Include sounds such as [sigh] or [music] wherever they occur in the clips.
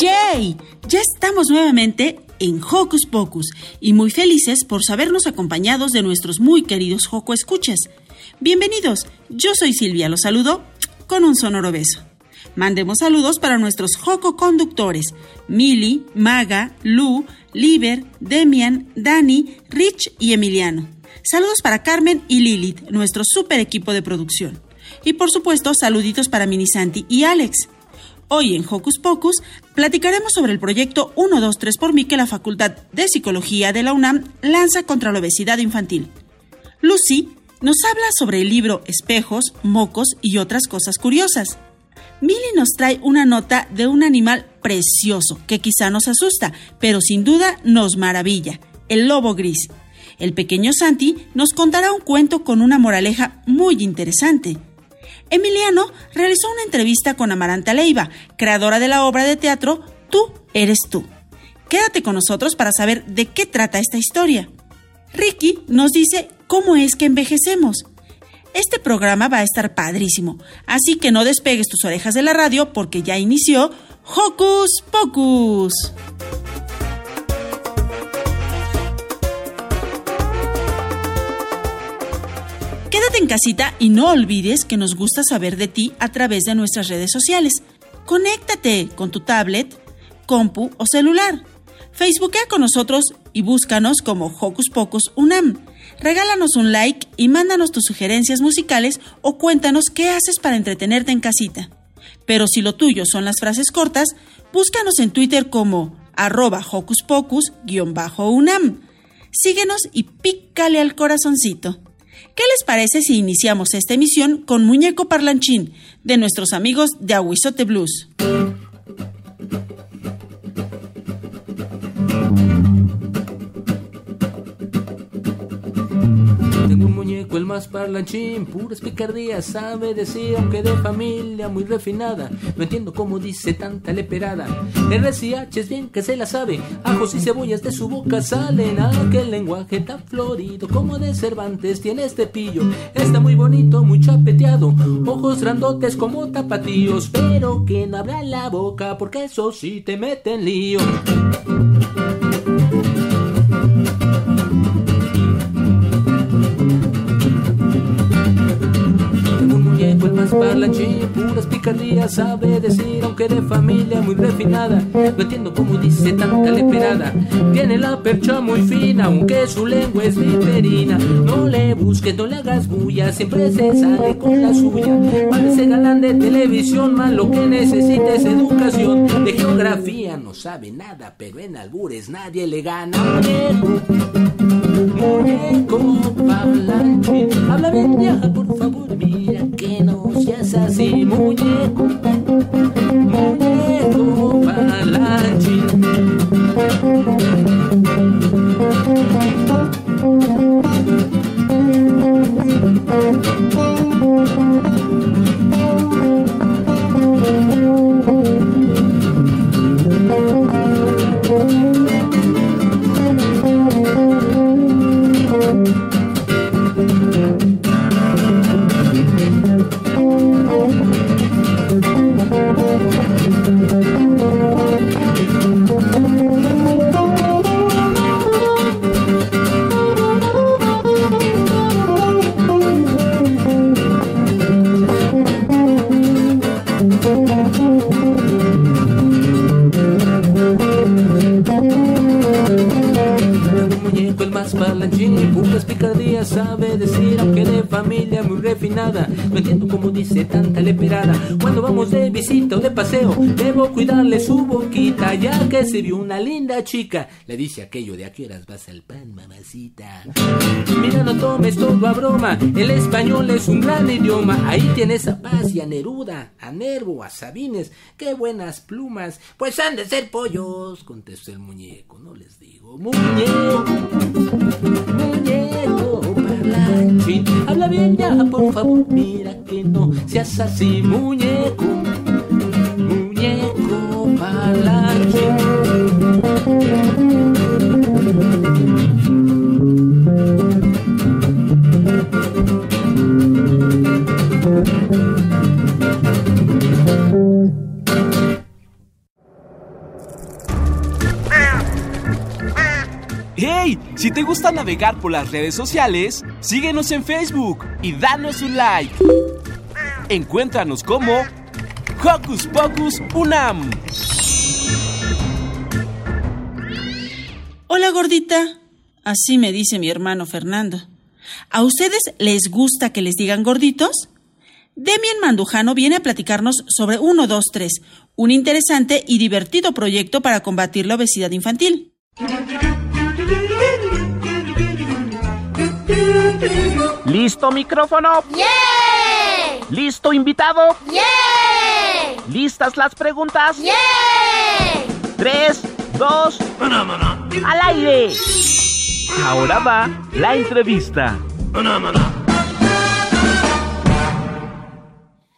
¡Yay! Ya estamos nuevamente en Hocus Pocus y muy felices por sabernos acompañados de nuestros muy queridos Joco Escuchas. Bienvenidos, yo soy Silvia, los saludo con un sonoro beso. Mandemos saludos para nuestros Joco conductores, Mili, Maga, Lu, Liber, Demian, Dani, Rich y Emiliano. Saludos para Carmen y Lilith, nuestro super equipo de producción. Y por supuesto, saluditos para Minisanti y Alex. Hoy en Hocus Pocus platicaremos sobre el proyecto 123 por mí que la Facultad de Psicología de la UNAM lanza contra la obesidad infantil. Lucy nos habla sobre el libro Espejos, Mocos y otras cosas curiosas. Millie nos trae una nota de un animal precioso que quizá nos asusta, pero sin duda nos maravilla, el lobo gris. El pequeño Santi nos contará un cuento con una moraleja muy interesante. Emiliano realizó una entrevista con Amaranta Leiva, creadora de la obra de teatro Tú eres tú. Quédate con nosotros para saber de qué trata esta historia. Ricky nos dice cómo es que envejecemos. Este programa va a estar padrísimo, así que no despegues tus orejas de la radio porque ya inició Hocus Pocus. Quédate en casita y no olvides que nos gusta saber de ti a través de nuestras redes sociales. Conéctate con tu tablet, compu o celular. Facebookea con nosotros y búscanos como Hocus Pocus Unam. Regálanos un like y mándanos tus sugerencias musicales o cuéntanos qué haces para entretenerte en casita. Pero si lo tuyo son las frases cortas, búscanos en Twitter como arroba Hocus Pocus-Unam. Síguenos y pícale al corazoncito. ¿Qué les parece si iniciamos esta emisión con Muñeco Parlanchín de nuestros amigos de Aguizote Blues? Muñeco el más parlanchín, puras picardías sabe decir, aunque de familia muy refinada. No entiendo cómo dice tanta leperada. RCH es bien que se la sabe, ajos y cebollas de su boca salen. Aquel lenguaje tan florido como de Cervantes tiene este pillo. Está muy bonito, muy chapeteado, ojos grandotes como tapatíos, pero que no abra la boca porque eso sí te mete en lío. Parlanchín, puras picardías sabe decir, aunque de familia muy refinada. No entiendo cómo dice tanta leperada. Tiene la percha muy fina, aunque su lengua es viperina. No le busques, no le hagas bulla, siempre se sale con la suya. Parece galán de televisión, más lo que necesita es educación. De geografía no sabe nada, pero en albures nadie le gana. Muñeco, muñeco habla bien vieja, por favor, mira seas así, familia muy refinada. No entiendo cómo dice tanta leperada. Cuando vamos de visita o de paseo, debo cuidarle su boquita, ya que se vio una linda chica. Le dice aquello de a qué horas vas al pan, mamacita. Mira, no tomes todo a broma, el español es un gran idioma. Ahí tienes a Paz y a Neruda, a Nervo, a Sabines. Qué buenas plumas, pues han de ser pollos, contestó el muñeco, no les digo. Muñeco, Habla bien ya, por favor, mira que no seas así, muñeco, muñeco, Si te gusta navegar por las redes sociales, síguenos en Facebook y danos un like. Encuéntranos como Hocus Pocus Unam. Hola gordita, así me dice mi hermano Fernando. ¿A ustedes les gusta que les digan gorditos? Demian Mandujano viene a platicarnos sobre 1, 2, 3, un interesante y divertido proyecto para combatir la obesidad infantil. ¿Listo micrófono? ¡Yeah! ¿Listo invitado? ¡Yeah! ¿Listas las preguntas? ¡Yeah! Tres, dos, al aire. Ahora va la entrevista.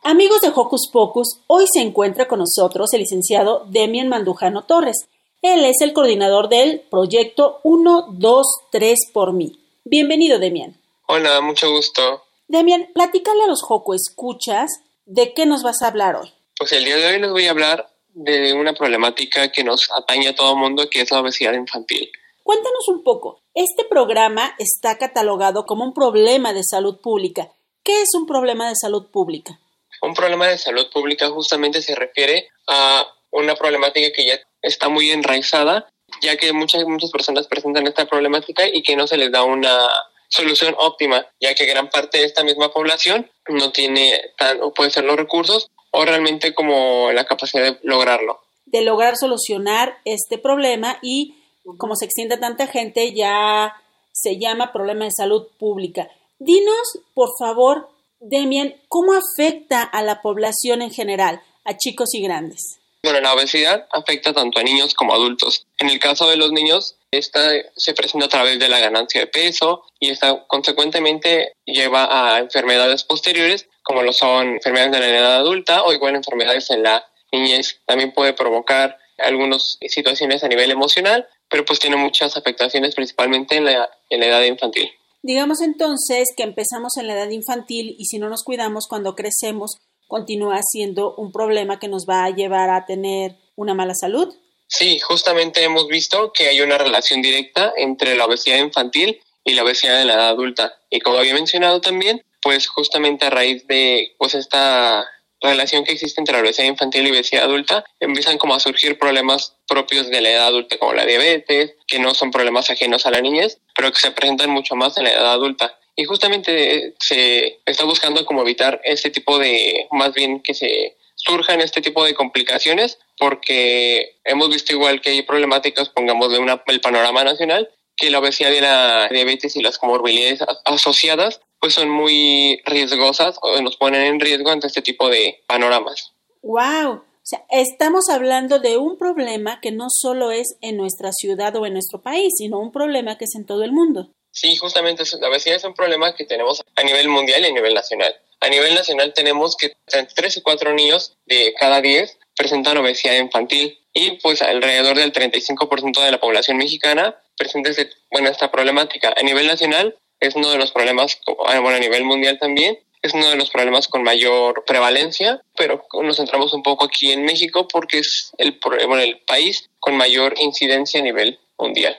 Amigos de Hocus Pocus, hoy se encuentra con nosotros el licenciado Demian Mandujano Torres. Él es el coordinador del proyecto 1, 2, 3 por mí. Bienvenido, Demian. Hola, mucho gusto. Demian, platícale a los Joco Escuchas de qué nos vas a hablar hoy. Pues el día de hoy les voy a hablar de una problemática que nos atañe a todo mundo, que es la obesidad infantil. Cuéntanos un poco. Este programa está catalogado como un problema de salud pública. ¿Qué es un problema de salud pública? Un problema de salud pública justamente se refiere a una problemática que ya está muy enraizada, ya que muchas, muchas personas presentan esta problemática y que no se les da una solución óptima, ya que gran parte de esta misma población no tiene tan, o puede ser los recursos o realmente como la capacidad de lograrlo. De lograr solucionar este problema y como se extiende a tanta gente ya se llama problema de salud pública. Dinos, por favor, Demian, ¿cómo afecta a la población en general, a chicos y grandes? Bueno, la obesidad afecta tanto a niños como a adultos. En el caso de los niños, esta se presenta a través de la ganancia de peso y esta consecuentemente lleva a enfermedades posteriores, como lo son enfermedades de la edad adulta o igual enfermedades en la niñez. También puede provocar algunas situaciones a nivel emocional, pero pues tiene muchas afectaciones principalmente en la, en la edad infantil. Digamos entonces que empezamos en la edad infantil y si no nos cuidamos cuando crecemos, continúa siendo un problema que nos va a llevar a tener una mala salud. Sí, justamente hemos visto que hay una relación directa entre la obesidad infantil y la obesidad de la edad adulta. Y como había mencionado también, pues justamente a raíz de pues esta relación que existe entre la obesidad infantil y obesidad adulta, empiezan como a surgir problemas propios de la edad adulta, como la diabetes, que no son problemas ajenos a la niñez, pero que se presentan mucho más en la edad adulta. Y justamente se está buscando como evitar este tipo de, más bien que se surjan este tipo de complicaciones, porque hemos visto igual que hay problemáticas, pongamos de una, el panorama nacional, que la obesidad y la diabetes y las comorbilidades asociadas pues son muy riesgosas o nos ponen en riesgo ante este tipo de panoramas. Wow, o sea, estamos hablando de un problema que no solo es en nuestra ciudad o en nuestro país, sino un problema que es en todo el mundo. Sí, justamente la obesidad es un problema que tenemos a nivel mundial y a nivel nacional. A nivel nacional tenemos que entre 3 y 4 niños de cada 10 presentan obesidad infantil y pues alrededor del 35% de la población mexicana presenta este, bueno, esta problemática. A nivel nacional es uno de los problemas, bueno, a nivel mundial también, es uno de los problemas con mayor prevalencia, pero nos centramos un poco aquí en México porque es el, bueno, el país con mayor incidencia a nivel mundial.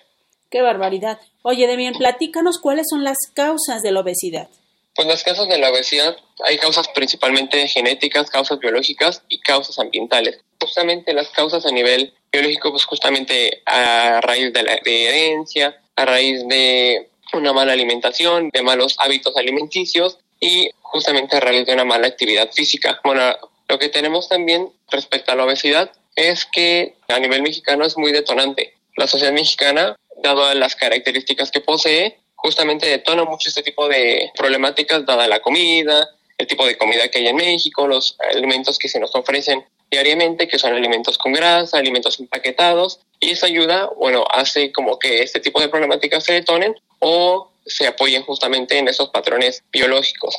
Qué barbaridad. Oye, Demian, platícanos cuáles son las causas de la obesidad. Pues las causas de la obesidad, hay causas principalmente genéticas, causas biológicas y causas ambientales. Justamente las causas a nivel biológico, pues justamente a raíz de la herencia, a raíz de una mala alimentación, de malos hábitos alimenticios y justamente a raíz de una mala actividad física. Bueno, lo que tenemos también respecto a la obesidad es que a nivel mexicano es muy detonante. La sociedad mexicana, dado las características que posee, justamente detona mucho este tipo de problemáticas, dada la comida, el tipo de comida que hay en México, los alimentos que se nos ofrecen diariamente, que son alimentos con grasa, alimentos empaquetados, y eso ayuda, bueno, hace como que este tipo de problemáticas se detonen o se apoyen justamente en esos patrones biológicos.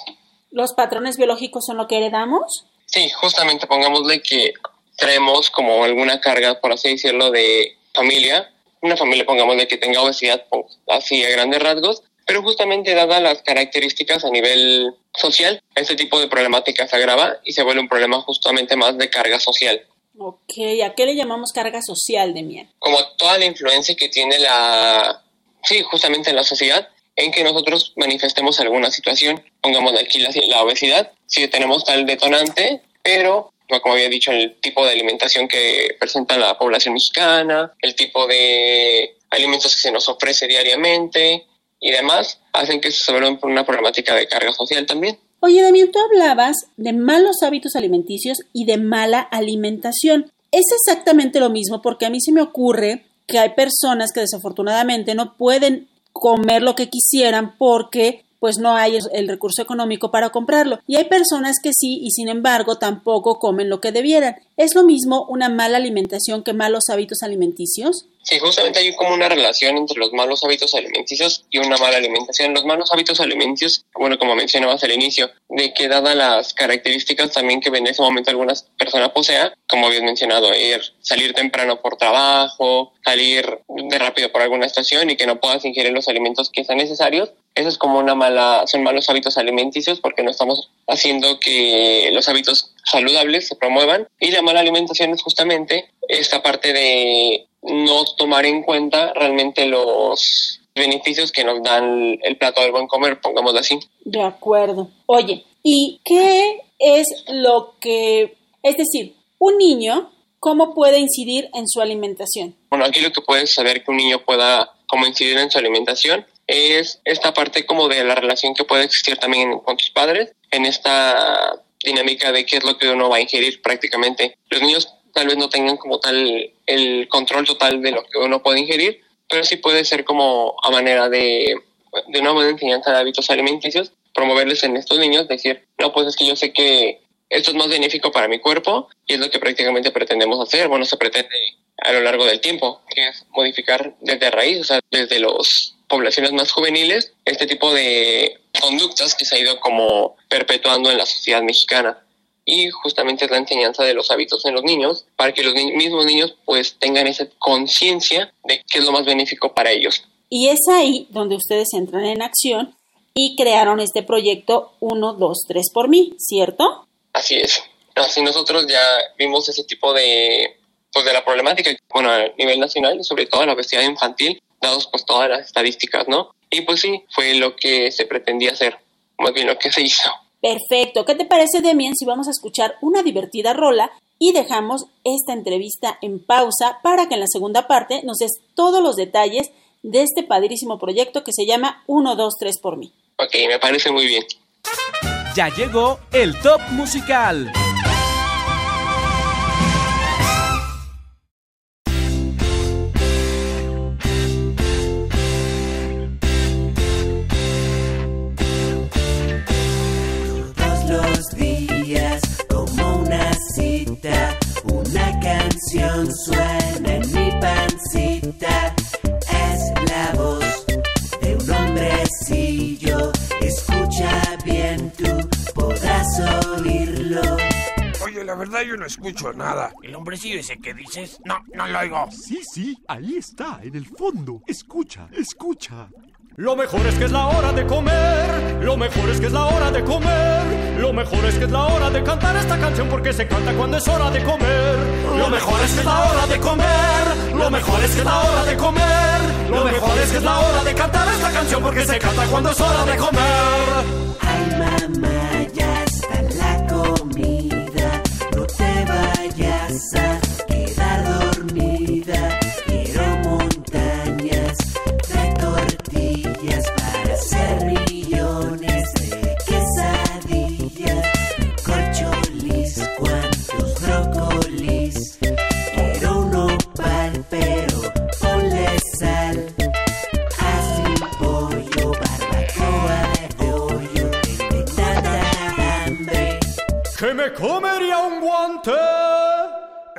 ¿Los patrones biológicos son lo que heredamos? Sí, justamente pongámosle que traemos como alguna carga, por así decirlo, de familia. Una familia, pongámosle que tenga obesidad, así a grandes rasgos, pero justamente dadas las características a nivel social, este tipo de problemática se agrava y se vuelve un problema justamente más de carga social. Ok, ¿a qué le llamamos carga social, Demian? Como toda la influencia que tiene la, sí, justamente en la sociedad, en que nosotros manifestemos alguna situación, pongamos aquí la, la obesidad, si tenemos tal detonante, pero como había dicho, el tipo de alimentación que presenta la población mexicana, el tipo de alimentos que se nos ofrece diariamente, y demás hacen que se vuelva una problemática de carga social también. Oye, Damián, tú hablabas de malos hábitos alimenticios y de mala alimentación. Es exactamente lo mismo porque a mí se me ocurre que hay personas que desafortunadamente no pueden comer lo que quisieran porque pues no hay el recurso económico para comprarlo. Y hay personas que sí y sin embargo tampoco comen lo que debieran. ¿Es lo mismo una mala alimentación que malos hábitos alimenticios? Sí, justamente hay como una relación entre los malos hábitos alimenticios y una mala alimentación. Los malos hábitos alimenticios, bueno, como mencionabas al inicio, de que dadas las características también que en ese momento algunas personas posea, como habías mencionado, ir, salir temprano por trabajo, salir de rápido por alguna estación y que no puedas ingerir los alimentos que sean necesarios, eso es como una mala, son malos hábitos alimenticios porque no estamos haciendo que los hábitos saludables se promuevan y la mala alimentación es justamente esta parte de no tomar en cuenta realmente los beneficios que nos dan el plato del buen comer, pongámoslo así. De acuerdo. Oye, ¿y qué es lo que, es decir, un niño, cómo puede incidir en su alimentación? Bueno, aquí lo que puedes saber que un niño pueda como incidir en su alimentación es esta parte como de la relación que puede existir también con tus padres, en esta dinámica de qué es lo que uno va a ingerir prácticamente. Los niños tal vez no tengan como tal el control total de lo que uno puede ingerir, pero sí puede ser como a manera de, de una buena enseñanza de hábitos alimenticios, promoverles en estos niños, decir, no, pues es que yo sé que esto es más benéfico para mi cuerpo y es lo que prácticamente pretendemos hacer. Bueno, se pretende a lo largo del tiempo, que es modificar desde raíz, o sea, desde las poblaciones más juveniles, este tipo de conductas que se ha ido como perpetuando en la sociedad mexicana y justamente es la enseñanza de los hábitos en los niños para que los mismos niños pues tengan esa conciencia de qué es lo más benéfico para ellos. Y es ahí donde ustedes entran en acción y crearon este proyecto 1, 2, 3 por mí, ¿cierto? Así es. Así nosotros ya vimos ese tipo de pues de la problemática, bueno, a nivel nacional, sobre todo la obesidad infantil, dados pues todas las estadísticas, ¿no? Y pues sí, fue lo que se pretendía hacer, más bien lo que se hizo. Perfecto. ¿Qué te parece, Demian, si vamos a escuchar una divertida rola y dejamos esta entrevista en pausa para que en la segunda parte nos des todos los detalles de este padrísimo proyecto que se llama 1, 2, 3 por mí? Ok, me parece muy bien. Ya llegó el top musical. Suena en mi pancita. Es la voz de un hombrecillo. Escucha bien, tú podrás oírlo. Oye, la verdad yo no escucho nada. ¿El hombrecillo ese que dices? No, no lo oigo. Sí, sí, ahí está, en el fondo. Escucha, escucha. Lo mejor es que es la hora de comer, lo mejor es que es la hora de comer, lo mejor es que es la hora de cantar esta canción porque se canta cuando es hora de comer. Lo mejor es que es la hora de comer, lo mejor es que es la hora de comer, lo mejor es que es la hora de cantar esta canción porque se canta cuando es hora de comer. Ay mamá, ya está la comida, no te vayas a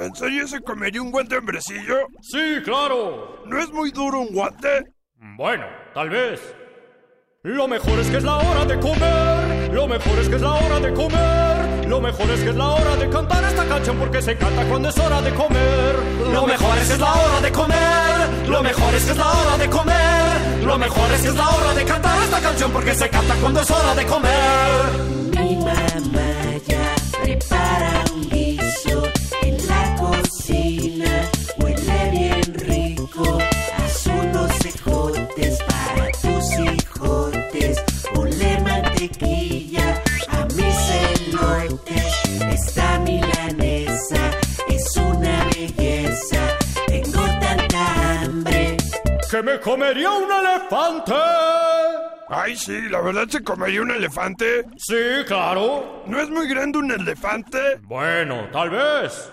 ¿En serio se comería un guante hombrecillo? Sí, claro. ¿No es muy duro un guante? Bueno, tal vez. Lo mejor es que es la hora de comer. Lo mejor es que es la hora de comer. Lo mejor es que es la hora de cantar esta canción porque se canta cuando es hora de comer. Lo mejor es que es la hora de comer. Lo mejor es que es la hora de comer. Lo mejor es que es la hora de cantar esta canción porque se canta cuando es hora de comer. Me comería un elefante. Ay, sí, la verdad se comería un elefante. Sí, claro. ¿No es muy grande un elefante? Bueno, tal vez.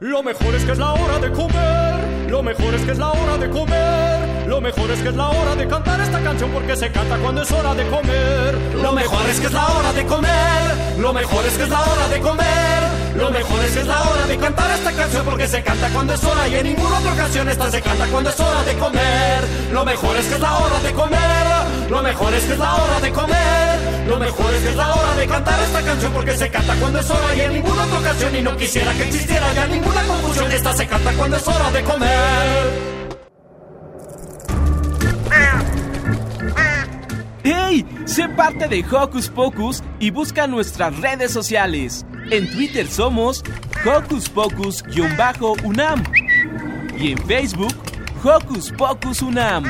Lo mejor es que es la hora de comer. Lo mejor es que es la hora de comer. Lo mejor es que es la hora de cantar esta canción porque se canta cuando es hora de comer. Lo mejor es que es la hora de comer. Lo mejor es que es la hora de comer. Lo mejor es que es la hora de cantar esta canción porque se canta cuando es hora y en ninguna otra ocasión esta se canta cuando es hora de comer. Lo mejor es que es la hora de comer. Lo mejor es que es la hora de comer. Lo mejor es que es la hora de cantar esta canción porque se canta cuando es hora y en ninguna otra ocasión y no quisiera que existiera ya ninguna confusión. Esta se canta cuando es hora de comer. ¡Hey! Sé parte de Hocus Pocus y busca nuestras redes sociales. En Twitter somos Hocus Pocus-UNAM y en Facebook Hocus Pocus UNAM.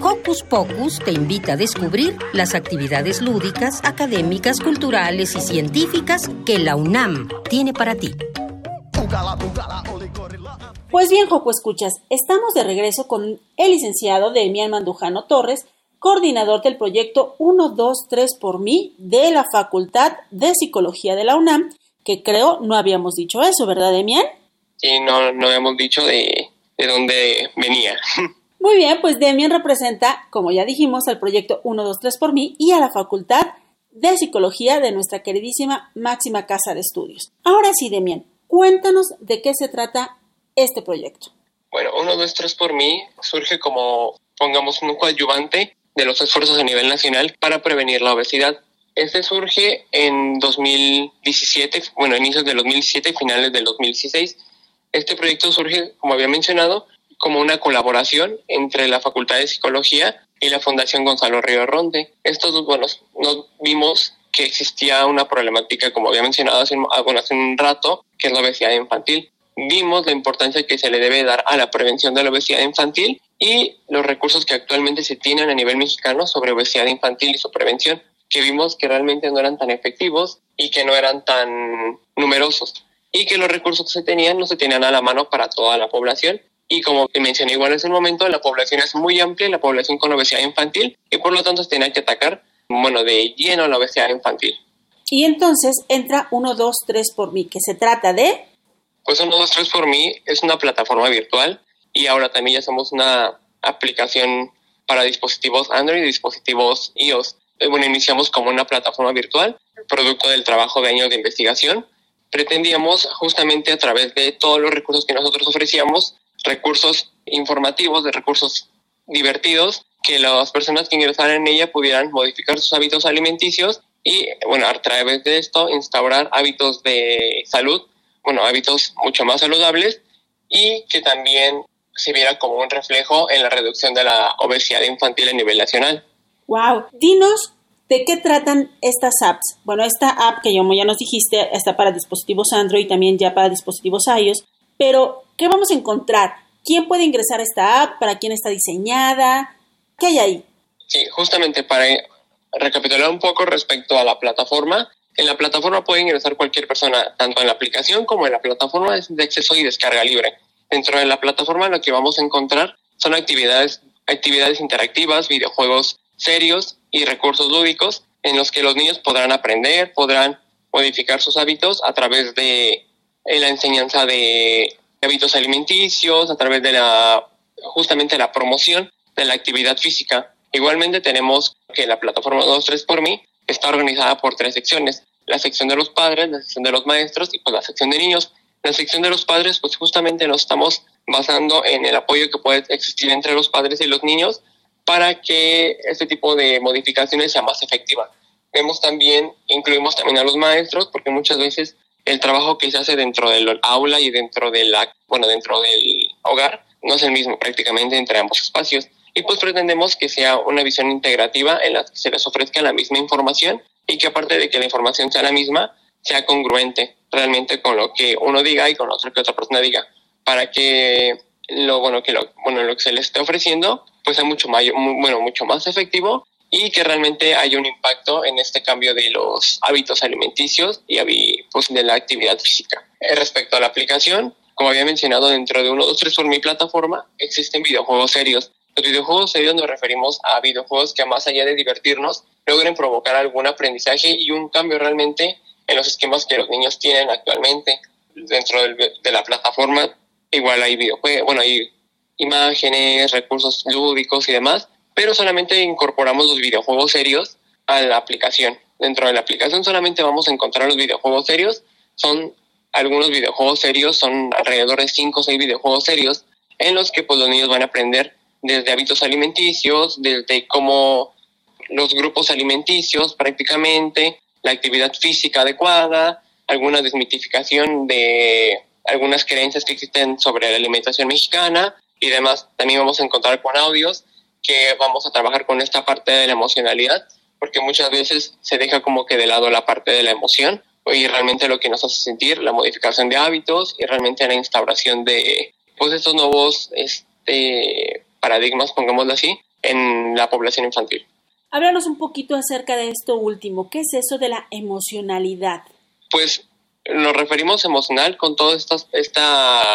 Hocus Pocus te invita a descubrir las actividades lúdicas, académicas, culturales y científicas que la UNAM tiene para ti. Pues bien, Joco Escuchas, estamos de regreso con el licenciado Demian Mandujano Torres, coordinador del proyecto 123 por mí de la Facultad de Psicología de la UNAM, que creo no habíamos dicho eso, ¿verdad, Demian? Y no, no hemos dicho de, de dónde venía. [laughs] Muy bien, pues Demian representa, como ya dijimos, al proyecto 123 por mí y a la Facultad de Psicología de nuestra queridísima máxima casa de estudios. Ahora sí, Demian, cuéntanos de qué se trata este proyecto. Bueno, 123 por mí surge como, pongamos, un coadyuvante de los esfuerzos a nivel nacional para prevenir la obesidad. Este surge en 2017, bueno, inicios del 2017, finales del 2016. Este proyecto surge, como había mencionado, como una colaboración entre la Facultad de Psicología y la Fundación Gonzalo Río Ronde. Estos bueno, nos vimos que existía una problemática, como había mencionado hace, bueno, hace un rato, que es la obesidad infantil. Vimos la importancia que se le debe dar a la prevención de la obesidad infantil y los recursos que actualmente se tienen a nivel mexicano sobre obesidad infantil y su prevención, que vimos que realmente no eran tan efectivos y que no eran tan numerosos y que los recursos que se tenían no se tenían a la mano para toda la población y como mencioné igual en ese momento, la población es muy amplia, la población con obesidad infantil, y por lo tanto se tiene que atacar, bueno, de lleno la obesidad infantil. Y entonces entra 1, 2, 3 por mí, que se trata de... Pues 1, 2, 3 por mí es una plataforma virtual y ahora también ya somos una aplicación para dispositivos Android y dispositivos iOS. Bueno, iniciamos como una plataforma virtual, producto del trabajo de años de investigación. Pretendíamos justamente a través de todos los recursos que nosotros ofrecíamos recursos informativos, de recursos divertidos, que las personas que ingresaran en ella pudieran modificar sus hábitos alimenticios y, bueno, a través de esto instaurar hábitos de salud, bueno, hábitos mucho más saludables y que también se viera como un reflejo en la reducción de la obesidad infantil a nivel nacional. Wow, dinos de qué tratan estas apps. Bueno, esta app que ya nos dijiste está para dispositivos Android y también ya para dispositivos iOS, pero ¿qué vamos a encontrar? ¿Quién puede ingresar a esta app? ¿Para quién está diseñada? ¿Qué hay ahí? Sí, justamente para recapitular un poco respecto a la plataforma, en la plataforma puede ingresar cualquier persona, tanto en la aplicación como en la plataforma de acceso y descarga libre. Dentro de la plataforma lo que vamos a encontrar son actividades, actividades interactivas, videojuegos serios y recursos lúdicos en los que los niños podrán aprender, podrán modificar sus hábitos a través de la enseñanza de hábitos alimenticios, a través de la justamente la promoción de la actividad física. Igualmente tenemos que la plataforma 23 por mí está organizada por tres secciones. La sección de los padres, la sección de los maestros y pues la sección de niños. La sección de los padres, pues justamente nos estamos basando en el apoyo que puede existir entre los padres y los niños para que este tipo de modificaciones sea más efectiva. Vemos también, incluimos también a los maestros, porque muchas veces el trabajo que se hace dentro del aula y dentro de la, bueno, dentro del hogar no es el mismo prácticamente entre ambos espacios. Y pues pretendemos que sea una visión integrativa en la que se les ofrezca la misma información y que aparte de que la información sea la misma, sea congruente realmente con lo que uno diga y con lo que otra persona diga, para que lo bueno que lo bueno lo que se les esté ofreciendo pues sea mucho mayor, bueno mucho más efectivo y que realmente haya un impacto en este cambio de los hábitos alimenticios y pues, de la actividad física. Eh, respecto a la aplicación, como había mencionado, dentro de 1, 2, 3 por mi plataforma existen videojuegos serios. Los videojuegos serios nos referimos a videojuegos que más allá de divertirnos, logren provocar algún aprendizaje y un cambio realmente en los esquemas que los niños tienen actualmente. Dentro de la plataforma igual hay videojuegos, bueno, hay imágenes, recursos lúdicos y demás, pero solamente incorporamos los videojuegos serios a la aplicación. Dentro de la aplicación solamente vamos a encontrar los videojuegos serios. Son algunos videojuegos serios, son alrededor de 5 o 6 videojuegos serios en los que pues, los niños van a aprender desde hábitos alimenticios, desde cómo los grupos alimenticios prácticamente, la actividad física adecuada, alguna desmitificación de algunas creencias que existen sobre la alimentación mexicana y demás. También vamos a encontrar con audios que vamos a trabajar con esta parte de la emocionalidad, porque muchas veces se deja como que de lado la parte de la emoción y realmente lo que nos hace sentir la modificación de hábitos y realmente la instauración de pues estos nuevos este, paradigmas, pongámoslo así, en la población infantil. Háblanos un poquito acerca de esto último. ¿Qué es eso de la emocionalidad? Pues nos referimos emocional con todo este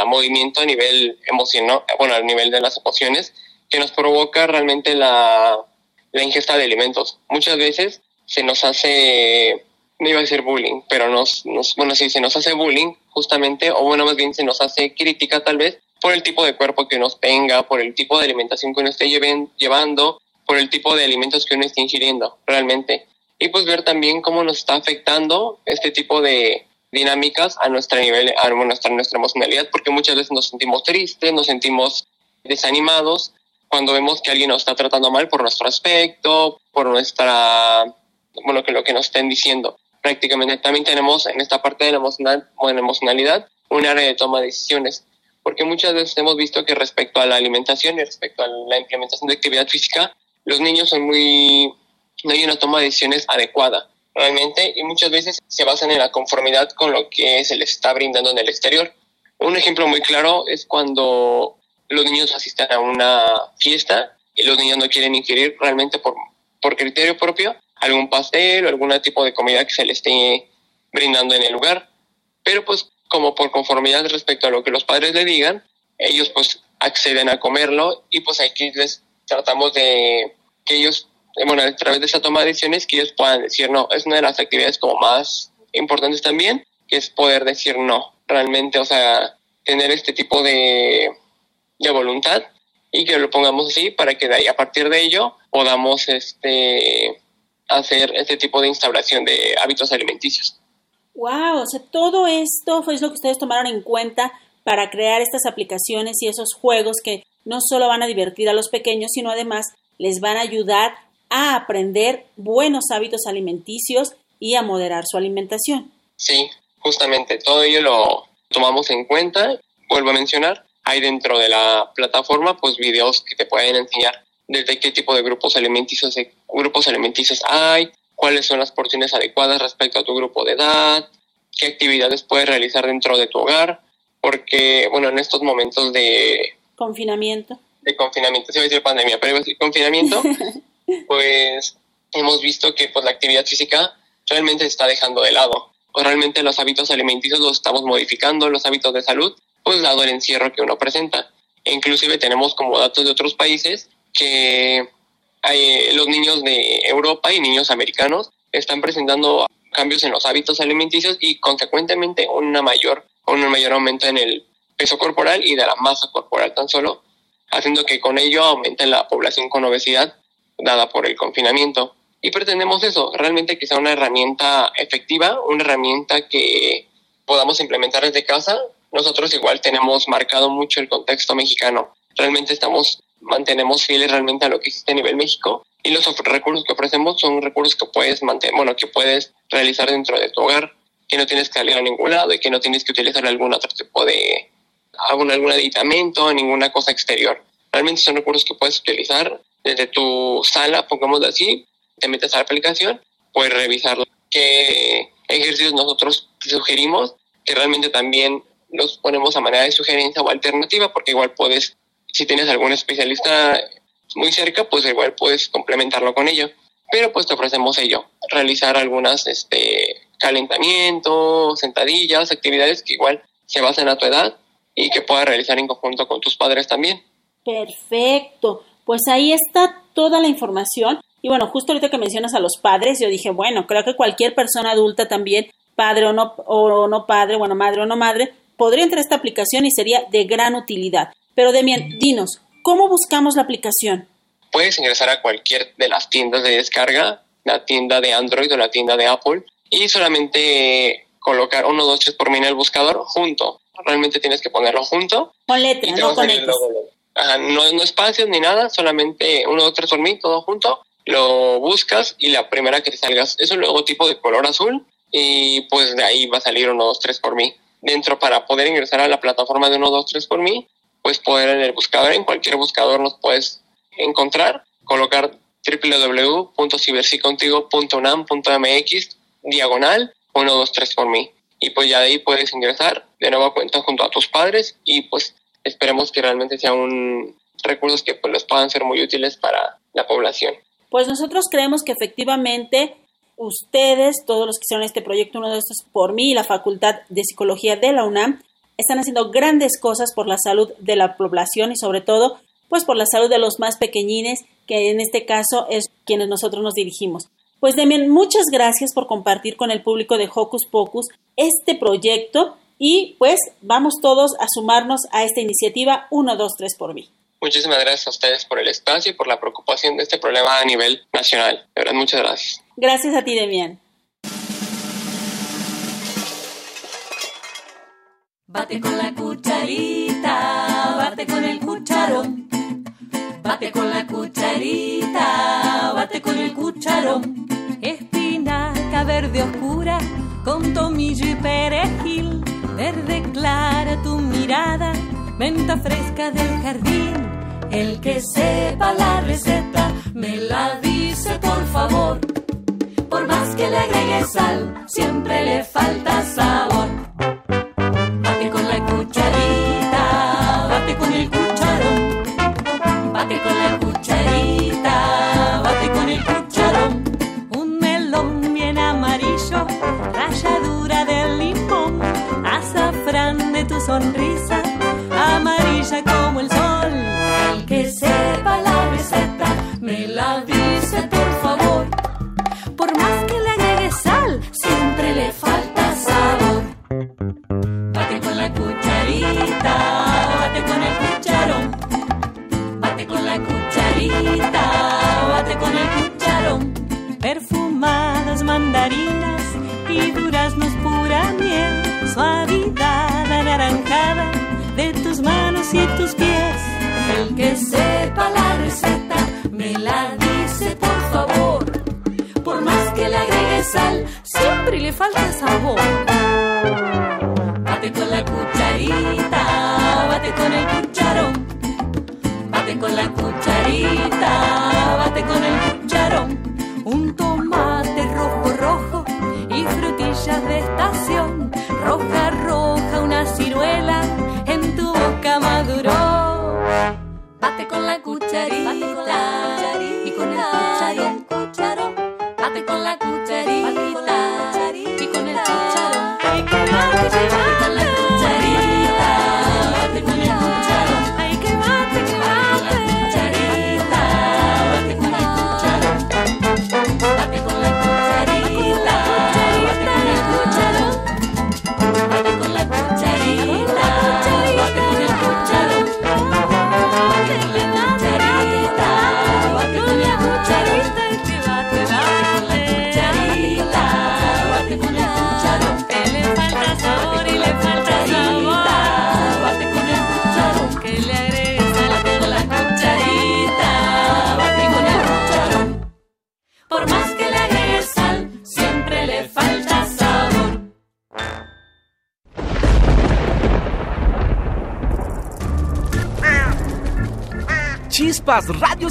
movimiento a nivel emocional, bueno, a nivel de las emociones, que nos provoca realmente la, la ingesta de alimentos. Muchas veces se nos hace, no iba a decir bullying, pero nos, nos, bueno, sí, se nos hace bullying justamente, o bueno, más bien se nos hace crítica tal vez por el tipo de cuerpo que nos tenga, por el tipo de alimentación que uno esté llevando, por el tipo de alimentos que uno esté ingiriendo realmente. Y pues ver también cómo nos está afectando este tipo de dinámicas a nuestra nivel, a nuestra, nuestra emocionalidad, porque muchas veces nos sentimos tristes, nos sentimos desanimados cuando vemos que alguien nos está tratando mal por nuestro aspecto, por nuestra, bueno, que lo que nos estén diciendo. Prácticamente también tenemos en esta parte de la emocional, bueno, emocionalidad un área de toma de decisiones, porque muchas veces hemos visto que respecto a la alimentación y respecto a la implementación de actividad física, los niños son muy, no hay una toma de decisiones adecuada realmente y muchas veces se basan en la conformidad con lo que se les está brindando en el exterior. Un ejemplo muy claro es cuando los niños asisten a una fiesta y los niños no quieren ingerir realmente por, por criterio propio algún pastel o algún tipo de comida que se les esté brindando en el lugar. Pero pues como por conformidad respecto a lo que los padres le digan, ellos pues acceden a comerlo y pues aquí les tratamos de que ellos, bueno, a través de esa toma de decisiones, que ellos puedan decir no. Es una de las actividades como más importantes también, que es poder decir no. Realmente, o sea, tener este tipo de de voluntad y que lo pongamos así para que de ahí a partir de ello podamos este hacer este tipo de instauración de hábitos alimenticios. Wow, o sea, todo esto fue lo que ustedes tomaron en cuenta para crear estas aplicaciones y esos juegos que no solo van a divertir a los pequeños, sino además les van a ayudar a aprender buenos hábitos alimenticios y a moderar su alimentación. Sí, justamente todo ello lo tomamos en cuenta, vuelvo a mencionar, hay dentro de la plataforma pues videos que te pueden enseñar desde qué tipo de grupos alimenticios, grupos alimenticios hay, cuáles son las porciones adecuadas respecto a tu grupo de edad, qué actividades puedes realizar dentro de tu hogar, porque bueno, en estos momentos de confinamiento, de confinamiento, se va a decir pandemia, pero decir confinamiento, [laughs] pues hemos visto que pues la actividad física realmente se está dejando de lado. O realmente los hábitos alimenticios los estamos modificando, los hábitos de salud, pues dado el encierro que uno presenta. E inclusive tenemos como datos de otros países que hay, los niños de Europa y niños americanos están presentando cambios en los hábitos alimenticios y consecuentemente una mayor, un mayor aumento en el peso corporal y de la masa corporal tan solo, haciendo que con ello aumente la población con obesidad dada por el confinamiento. Y pretendemos eso, realmente que sea una herramienta efectiva, una herramienta que podamos implementar desde casa. Nosotros igual tenemos marcado mucho el contexto mexicano. Realmente estamos, mantenemos fieles realmente a lo que existe a nivel México y los recursos que ofrecemos son recursos que puedes mantener, bueno, que puedes realizar dentro de tu hogar, que no tienes que salir a ningún lado y que no tienes que utilizar algún otro tipo de algún, algún aditamento, ninguna cosa exterior. Realmente son recursos que puedes utilizar desde tu sala, pongámoslo así, te metes a la aplicación, puedes revisar qué ejercicios nosotros sugerimos, que realmente también los ponemos a manera de sugerencia o alternativa, porque igual puedes, si tienes algún especialista muy cerca, pues igual puedes complementarlo con ello. Pero pues te ofrecemos ello, realizar algunas este, calentamientos, sentadillas, actividades que igual se basen a tu edad y que puedas realizar en conjunto con tus padres también. Perfecto, pues ahí está toda la información. Y bueno, justo ahorita que mencionas a los padres, yo dije, bueno, creo que cualquier persona adulta también, padre o no, o no padre, bueno, madre o no madre, podría entrar a esta aplicación y sería de gran utilidad. Pero Demian, dinos, ¿cómo buscamos la aplicación? Puedes ingresar a cualquier de las tiendas de descarga, la tienda de Android o la tienda de Apple, y solamente colocar 1, 2, 3 por mí en el buscador junto. Realmente tienes que ponerlo junto. Con letras, no con letras. Ajá, no, no espacios ni nada, solamente 1, 2, 3 por mí, todo junto. Lo buscas y la primera que te salgas es un logotipo de color azul y pues de ahí va a salir 1, 2, 3 por mí. Dentro para poder ingresar a la plataforma de 1, 2, 3 por mí, pues poder en el buscador, en cualquier buscador nos puedes encontrar, colocar www.cibersicontigo.unam.mx diagonal 123 por mí. Y pues ya de ahí puedes ingresar de nueva cuenta junto a tus padres y pues esperemos que realmente sean un recursos que pues les puedan ser muy útiles para la población. Pues nosotros creemos que efectivamente ustedes, todos los que hicieron este proyecto, uno de estos por mí y la Facultad de Psicología de la UNAM, están haciendo grandes cosas por la salud de la población y sobre todo pues por la salud de los más pequeñines, que en este caso es quienes nosotros nos dirigimos. Pues Demian, muchas gracias por compartir con el público de Hocus Pocus este proyecto y pues vamos todos a sumarnos a esta iniciativa 1, 2, 3 por mí. Muchísimas gracias a ustedes por el espacio y por la preocupación de este problema a nivel nacional. De verdad, muchas gracias. Gracias a ti, Demian. Bate con la cucharita, bate con el cucharón. Bate con la cucharita, con el cucharón. Espinaca verde oscura con tomillo y perejil. Verde clara tu mirada, menta fresca del jardín. El que sepa la receta me la dice por favor. Por más que le agregue sal, siempre le falta sabor. Sonrisa,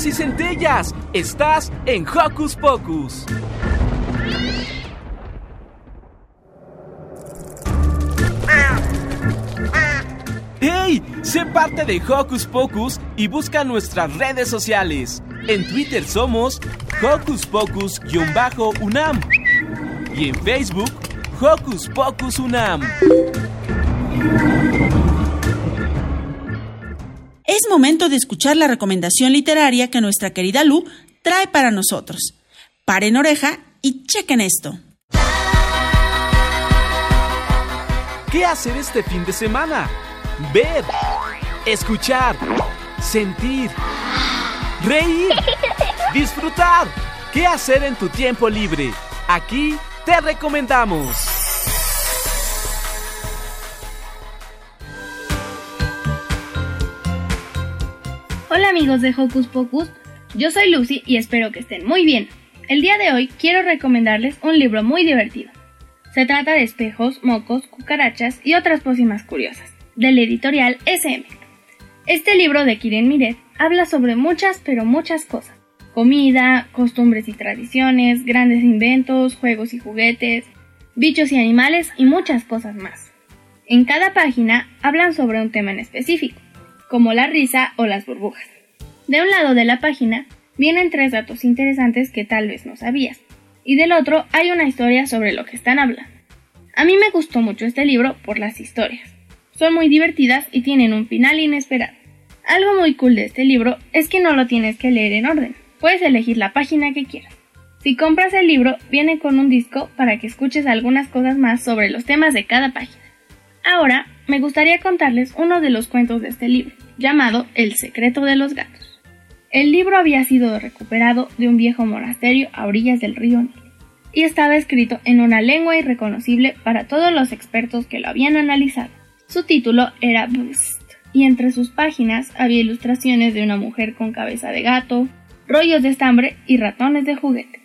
y centellas. Estás en Hocus Pocus. ¡Hey! Sé parte de Hocus Pocus y busca nuestras redes sociales. En Twitter somos Hocus Pocus-UNAM y en Facebook Hocus Pocus UNAM. Es momento de escuchar la recomendación literaria que nuestra querida Lu trae para nosotros. Paren oreja y chequen esto. ¿Qué hacer este fin de semana? Ver, escuchar, sentir, reír, [laughs] disfrutar. ¿Qué hacer en tu tiempo libre? Aquí te recomendamos. Hola amigos de Hocus Pocus, yo soy Lucy y espero que estén muy bien. El día de hoy quiero recomendarles un libro muy divertido. Se trata de espejos, mocos, cucarachas y otras pócimas curiosas, del editorial SM. Este libro de Kiren Miret habla sobre muchas pero muchas cosas. Comida, costumbres y tradiciones, grandes inventos, juegos y juguetes, bichos y animales y muchas cosas más. En cada página hablan sobre un tema en específico como la risa o las burbujas. De un lado de la página vienen tres datos interesantes que tal vez no sabías, y del otro hay una historia sobre lo que están hablando. A mí me gustó mucho este libro por las historias. Son muy divertidas y tienen un final inesperado. Algo muy cool de este libro es que no lo tienes que leer en orden, puedes elegir la página que quieras. Si compras el libro, viene con un disco para que escuches algunas cosas más sobre los temas de cada página. Ahora, me gustaría contarles uno de los cuentos de este libro llamado El secreto de los gatos. El libro había sido recuperado de un viejo monasterio a orillas del río Nilo y estaba escrito en una lengua irreconocible para todos los expertos que lo habían analizado. Su título era Bust y entre sus páginas había ilustraciones de una mujer con cabeza de gato, rollos de estambre y ratones de juguete.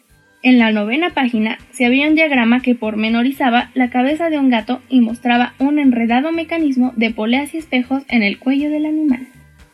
En la novena página se había un diagrama que pormenorizaba la cabeza de un gato y mostraba un enredado mecanismo de poleas y espejos en el cuello del animal.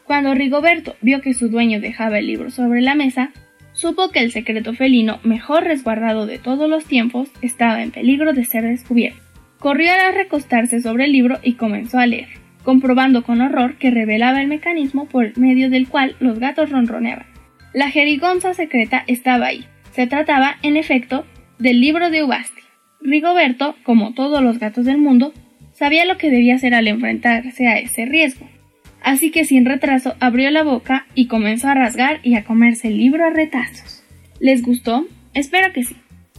Cuando Rigoberto vio que su dueño dejaba el libro sobre la mesa, supo que el secreto felino mejor resguardado de todos los tiempos estaba en peligro de ser descubierto. Corrió a recostarse sobre el libro y comenzó a leer, comprobando con horror que revelaba el mecanismo por medio del cual los gatos ronroneaban. La jerigonza secreta estaba ahí, se trataba, en efecto, del libro de Ubasti. Rigoberto, como todos los gatos del mundo, sabía lo que debía hacer al enfrentarse a ese riesgo. Así que sin retraso abrió la boca y comenzó a rasgar y a comerse el libro a retazos. ¿Les gustó? Espero que sí.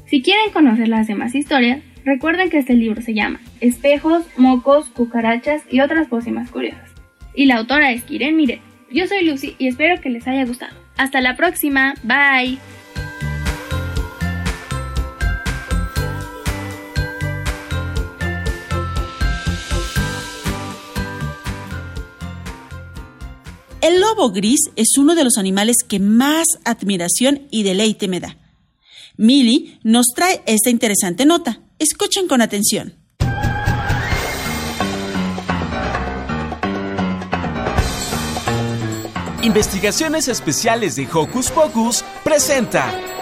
Si quieren conocer las demás historias, recuerden que este libro se llama Espejos, Mocos, Cucarachas y otras pócimas curiosas. Y la autora es Kiren Miret. Yo soy Lucy y espero que les haya gustado. Hasta la próxima. Bye. El lobo gris es uno de los animales que más admiración y deleite me da. Millie nos trae esta interesante nota. Escuchen con atención. Investigaciones Especiales de Hocus Pocus presenta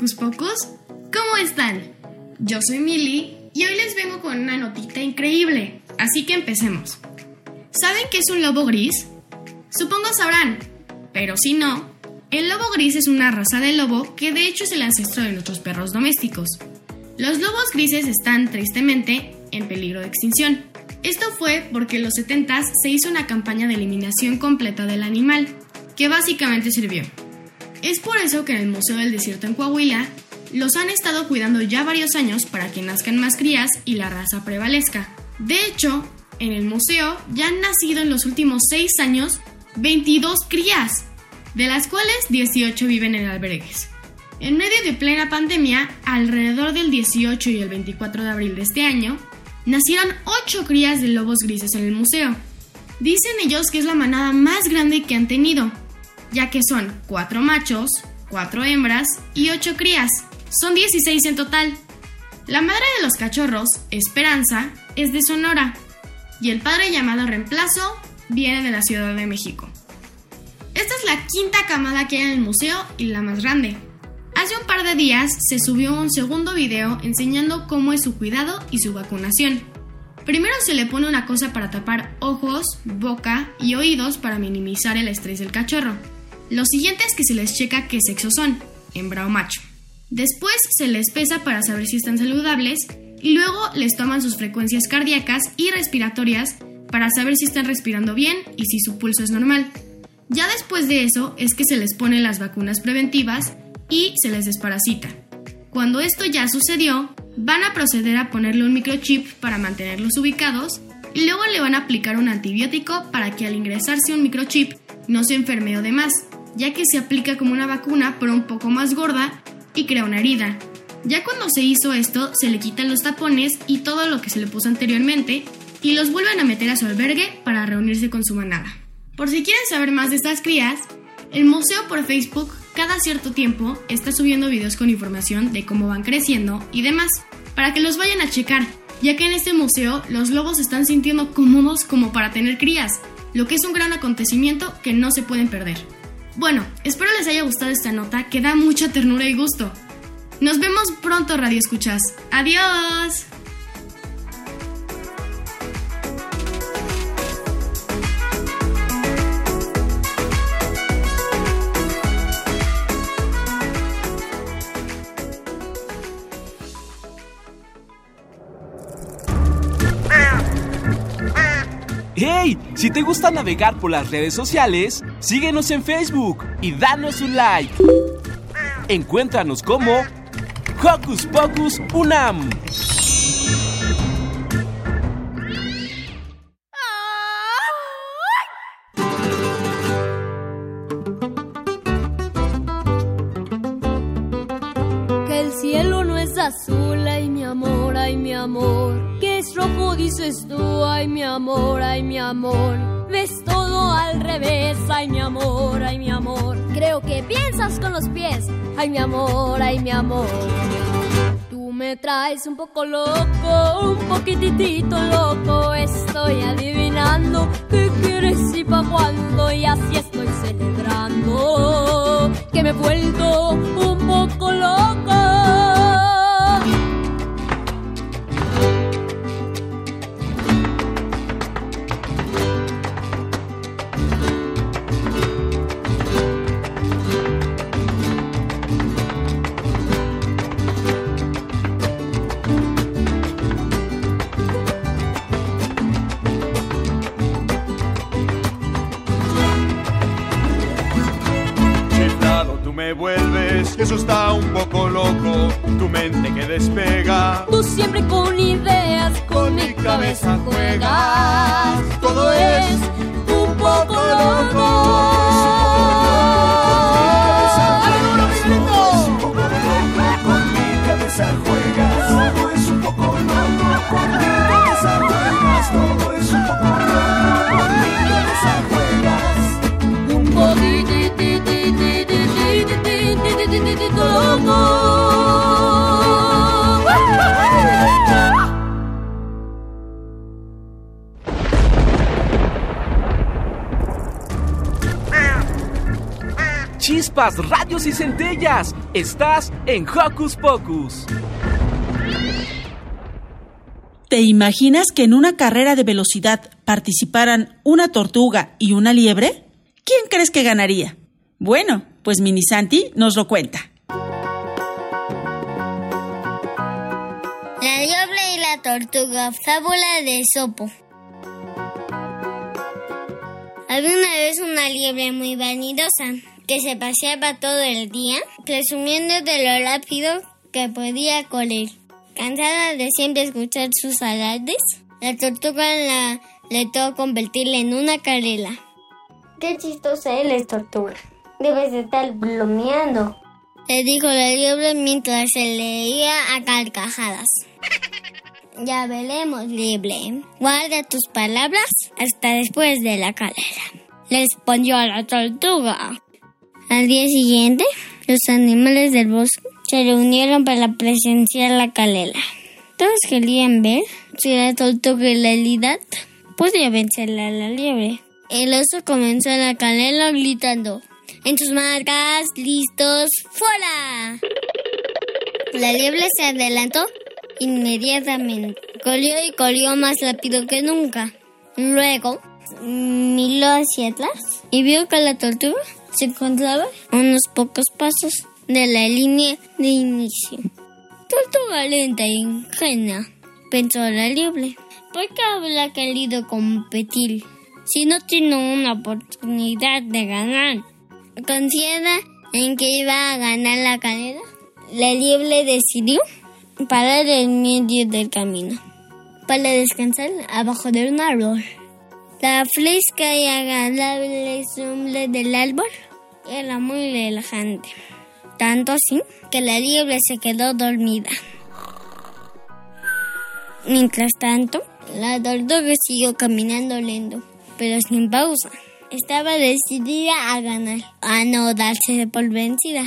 Hocus ¿cómo están? Yo soy Millie y hoy les vengo con una notita increíble, así que empecemos. ¿Saben qué es un lobo gris? Supongo sabrán, pero si no, el lobo gris es una raza de lobo que de hecho es el ancestro de nuestros perros domésticos. Los lobos grises están tristemente en peligro de extinción. Esto fue porque en los 70 se hizo una campaña de eliminación completa del animal, que básicamente sirvió es por eso que en el Museo del Desierto en Coahuila los han estado cuidando ya varios años para que nazcan más crías y la raza prevalezca. De hecho, en el museo ya han nacido en los últimos 6 años 22 crías, de las cuales 18 viven en albergues. En medio de plena pandemia, alrededor del 18 y el 24 de abril de este año, nacieron 8 crías de lobos grises en el museo. Dicen ellos que es la manada más grande que han tenido, ya que son cuatro machos, 4 hembras y 8 crías. Son 16 en total. La madre de los cachorros, Esperanza, es de Sonora y el padre llamado Reemplazo viene de la Ciudad de México. Esta es la quinta camada que hay en el museo y la más grande. Hace un par de días se subió un segundo video enseñando cómo es su cuidado y su vacunación. Primero se le pone una cosa para tapar ojos, boca y oídos para minimizar el estrés del cachorro. Lo siguiente es que se les checa qué sexo son, hembra o macho. Después se les pesa para saber si están saludables y luego les toman sus frecuencias cardíacas y respiratorias para saber si están respirando bien y si su pulso es normal. Ya después de eso es que se les ponen las vacunas preventivas y se les desparasita. Cuando esto ya sucedió, van a proceder a ponerle un microchip para mantenerlos ubicados y luego le van a aplicar un antibiótico para que al ingresarse un microchip no se enferme o demás, ya que se aplica como una vacuna pero un poco más gorda y crea una herida. Ya cuando se hizo esto, se le quitan los tapones y todo lo que se le puso anteriormente y los vuelven a meter a su albergue para reunirse con su manada. Por si quieren saber más de estas crías, el museo por Facebook cada cierto tiempo está subiendo videos con información de cómo van creciendo y demás, para que los vayan a checar, ya que en este museo los lobos están sintiendo cómodos como para tener crías, lo que es un gran acontecimiento que no se pueden perder. Bueno, espero les haya gustado esta nota que da mucha ternura y gusto. Nos vemos pronto, Radio Escuchas. ¡Adiós! ¡Hey! Si te gusta navegar por las redes sociales, síguenos en Facebook y danos un like. Encuéntranos como Hocus Pocus Unam. Dices tú, ay mi amor, ay mi amor. Ves todo al revés, ay mi amor, ay mi amor. Creo que piensas con los pies, ay mi amor, ay mi amor. Tú me traes un poco loco, un poquitito loco. Estoy adivinando qué quieres y pa' cuándo, y así estoy celebrando que me he vuelto un poco loco. Me vuelves, eso está un poco loco. Tu mente que despega. Tú siempre con ideas, con mi cabeza juegas. Todo es un poco loco. Con mi cabeza juegas, todo es un poco loco. Chispas, radios y centellas. Estás en Hocus Pocus. ¿Te imaginas que en una carrera de velocidad participaran una tortuga y una liebre? ¿Quién crees que ganaría? Bueno, pues Mini Santi nos lo cuenta. La liebre y la tortuga, fábula de Sopo. Había una vez una liebre muy vanidosa que se paseaba todo el día presumiendo de lo rápido que podía correr. Cansada de siempre escuchar sus alardes, la tortuga la, le tocó convertirla en una carrera. Qué chistosa eres, tortuga. Debes de estar bromeando. Le dijo la liebre mientras se leía a carcajadas. Ya veremos, liebre. Guarda tus palabras hasta después de la carrera. Le respondió a la tortuga. Al día siguiente, los animales del bosque se reunieron para presenciar la calela. Todos querían ver si la tortuga en realidad podía vencerle a la liebre. El oso comenzó la calela gritando, en sus marcas, listos, fuera. La liebre se adelantó inmediatamente. Corrió y corrió más rápido que nunca. Luego miró hacia atrás y vio que la tortuga se encontraba a unos pocos pasos de la línea de inicio. Tortuga lenta e ingenua, pensó la liebre. ¿Por qué habrá querido competir si no tiene una oportunidad de ganar? Confiada en que iba a ganar la carrera, la liebre decidió parar en medio del camino para descansar abajo de un árbol. La fresca y agradable sombra del árbol era muy relajante, tanto así que la liebre se quedó dormida. Mientras tanto, la tortuga siguió caminando lento, pero sin pausa. Estaba decidida a ganar, a no darse por vencida.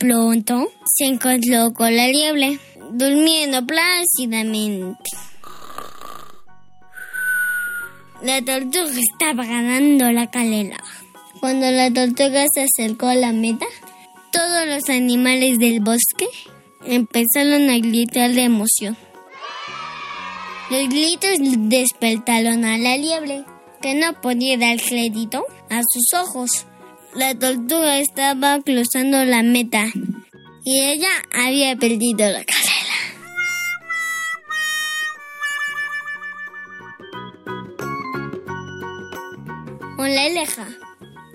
Pronto se encontró con la liebre, durmiendo plácidamente. La tortuga estaba ganando la calera. Cuando la tortuga se acercó a la meta, todos los animales del bosque empezaron a gritar de emoción. Los gritos despertaron a la liebre, que no podía dar crédito a sus ojos. La tortuga estaba cruzando la meta y ella había perdido la carrera. Hola, Eleja.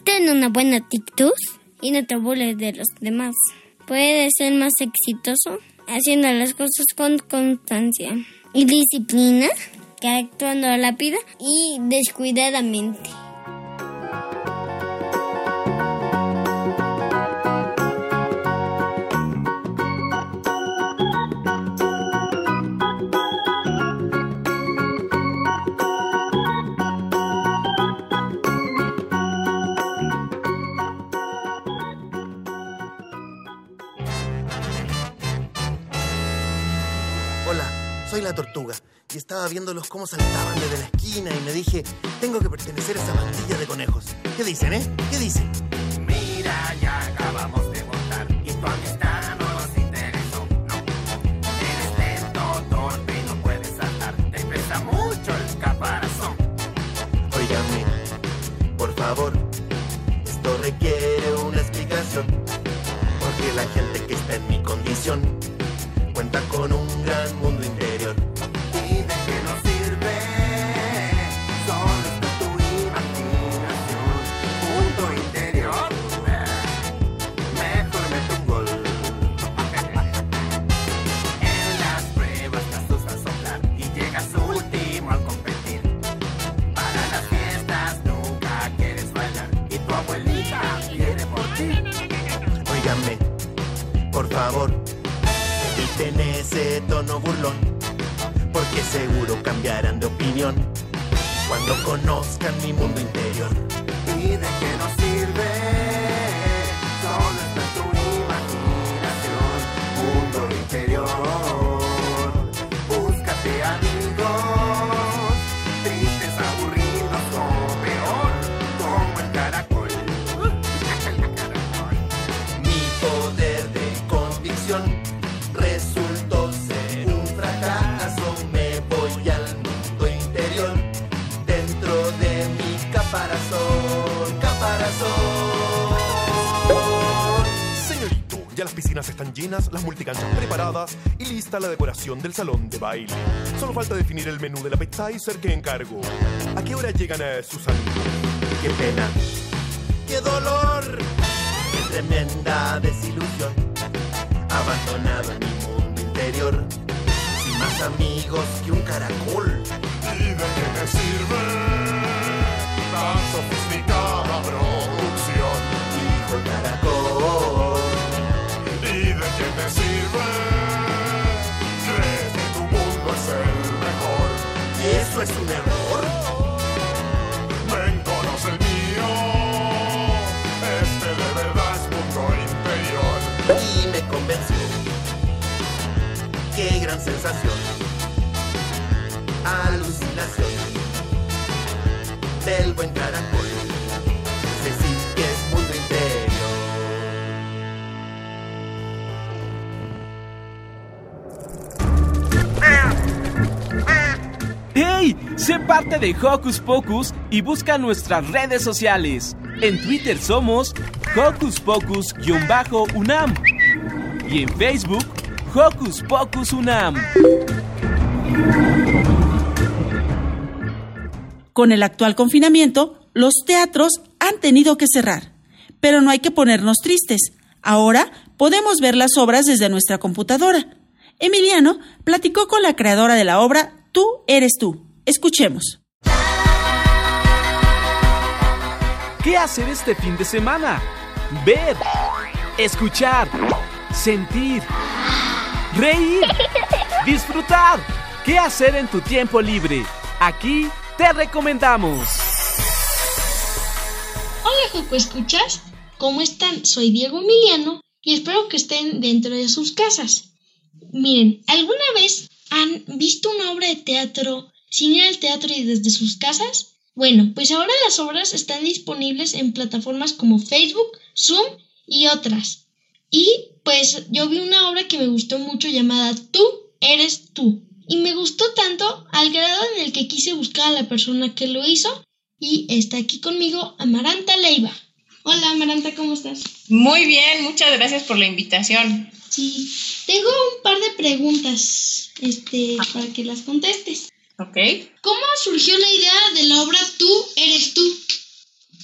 Ten una buena actitud y no te burles de los demás. Puedes ser más exitoso haciendo las cosas con constancia y disciplina que actuando rápida y descuidadamente. Hola, soy la tortuga y estaba viéndolos cómo saltaban desde la esquina y me dije, tengo que pertenecer a esa pandilla de conejos. ¿Qué dicen, eh? ¿Qué dicen? Mira, ya acabamos de votar y tu amistad no nos interesó. No, eres lento, torpe y no puedes saltar. Te pesa mucho el caparazón. Óigame, por favor, esto requiere una explicación. Porque la gente que está en mi condición cuenta con un gran mundo ese tono burlón. Porque seguro cambiarán de opinión cuando conozcan mi mundo interior. ¿Y de nos ya las piscinas están llenas, las multicanchas preparadas y lista la decoración del salón de baile. Solo falta definir el menú del appetizer que encargo. ¿A qué hora llegan a sus amigos? Qué pena, qué dolor, qué tremenda desilusión. Abandonado en mi mundo interior, sin más amigos que un caracol. ¿Y de qué me sirve tan sofisticada producción? Dijo el caracol. es un error. Ven, conoce el mío. Este de verdad es mundo interior. Y me convenció. Qué gran sensación. Alucinación. Del buen caracol. Sé parte de Hocus Pocus y busca nuestras redes sociales. En Twitter somos Hocus Pocus-UNAM y en Facebook Hocus Pocus UNAM. Con el actual confinamiento, los teatros han tenido que cerrar. Pero no hay que ponernos tristes. Ahora podemos ver las obras desde nuestra computadora. Emiliano platicó con la creadora de la obra Tú eres tú. Escuchemos. ¿Qué hacer este fin de semana? Ver, escuchar, sentir, reír, [laughs] disfrutar. ¿Qué hacer en tu tiempo libre? Aquí te recomendamos. Hola, Joco Escuchas. ¿Cómo están? Soy Diego Emiliano y espero que estén dentro de sus casas. Miren, ¿alguna vez han visto una obra de teatro sin ir al teatro y desde sus casas? Bueno, pues ahora las obras están disponibles en plataformas como Facebook, Zoom y otras. Y pues yo vi una obra que me gustó mucho llamada Tú eres tú. Y me gustó tanto al grado en el que quise buscar a la persona que lo hizo. Y está aquí conmigo Amaranta Leiva. Hola Amaranta, ¿cómo estás? Muy bien, muchas gracias por la invitación. Sí, tengo un par de preguntas este, para que las contestes. Ok. ¿Cómo surgió la idea de la obra Tú eres tú?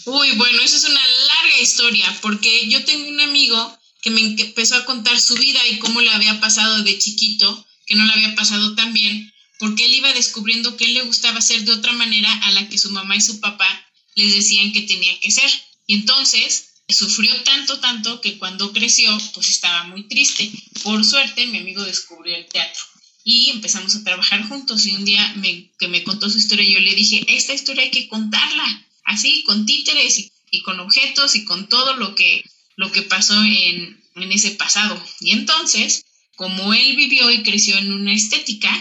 Uy, bueno, eso es una larga historia, porque yo tengo un amigo que me empezó a contar su vida y cómo le había pasado de chiquito, que no le había pasado tan bien, porque él iba descubriendo que él le gustaba ser de otra manera a la que su mamá y su papá les decían que tenía que ser. Y entonces sufrió tanto, tanto que cuando creció, pues estaba muy triste. Por suerte, mi amigo descubrió el teatro y empezamos a trabajar juntos. Y un día que me contó su historia, yo le dije, esta historia hay que contarla, así, con títeres y, y con objetos y con todo lo que, lo que pasó en, en ese pasado. Y entonces, como él vivió y creció en una estética,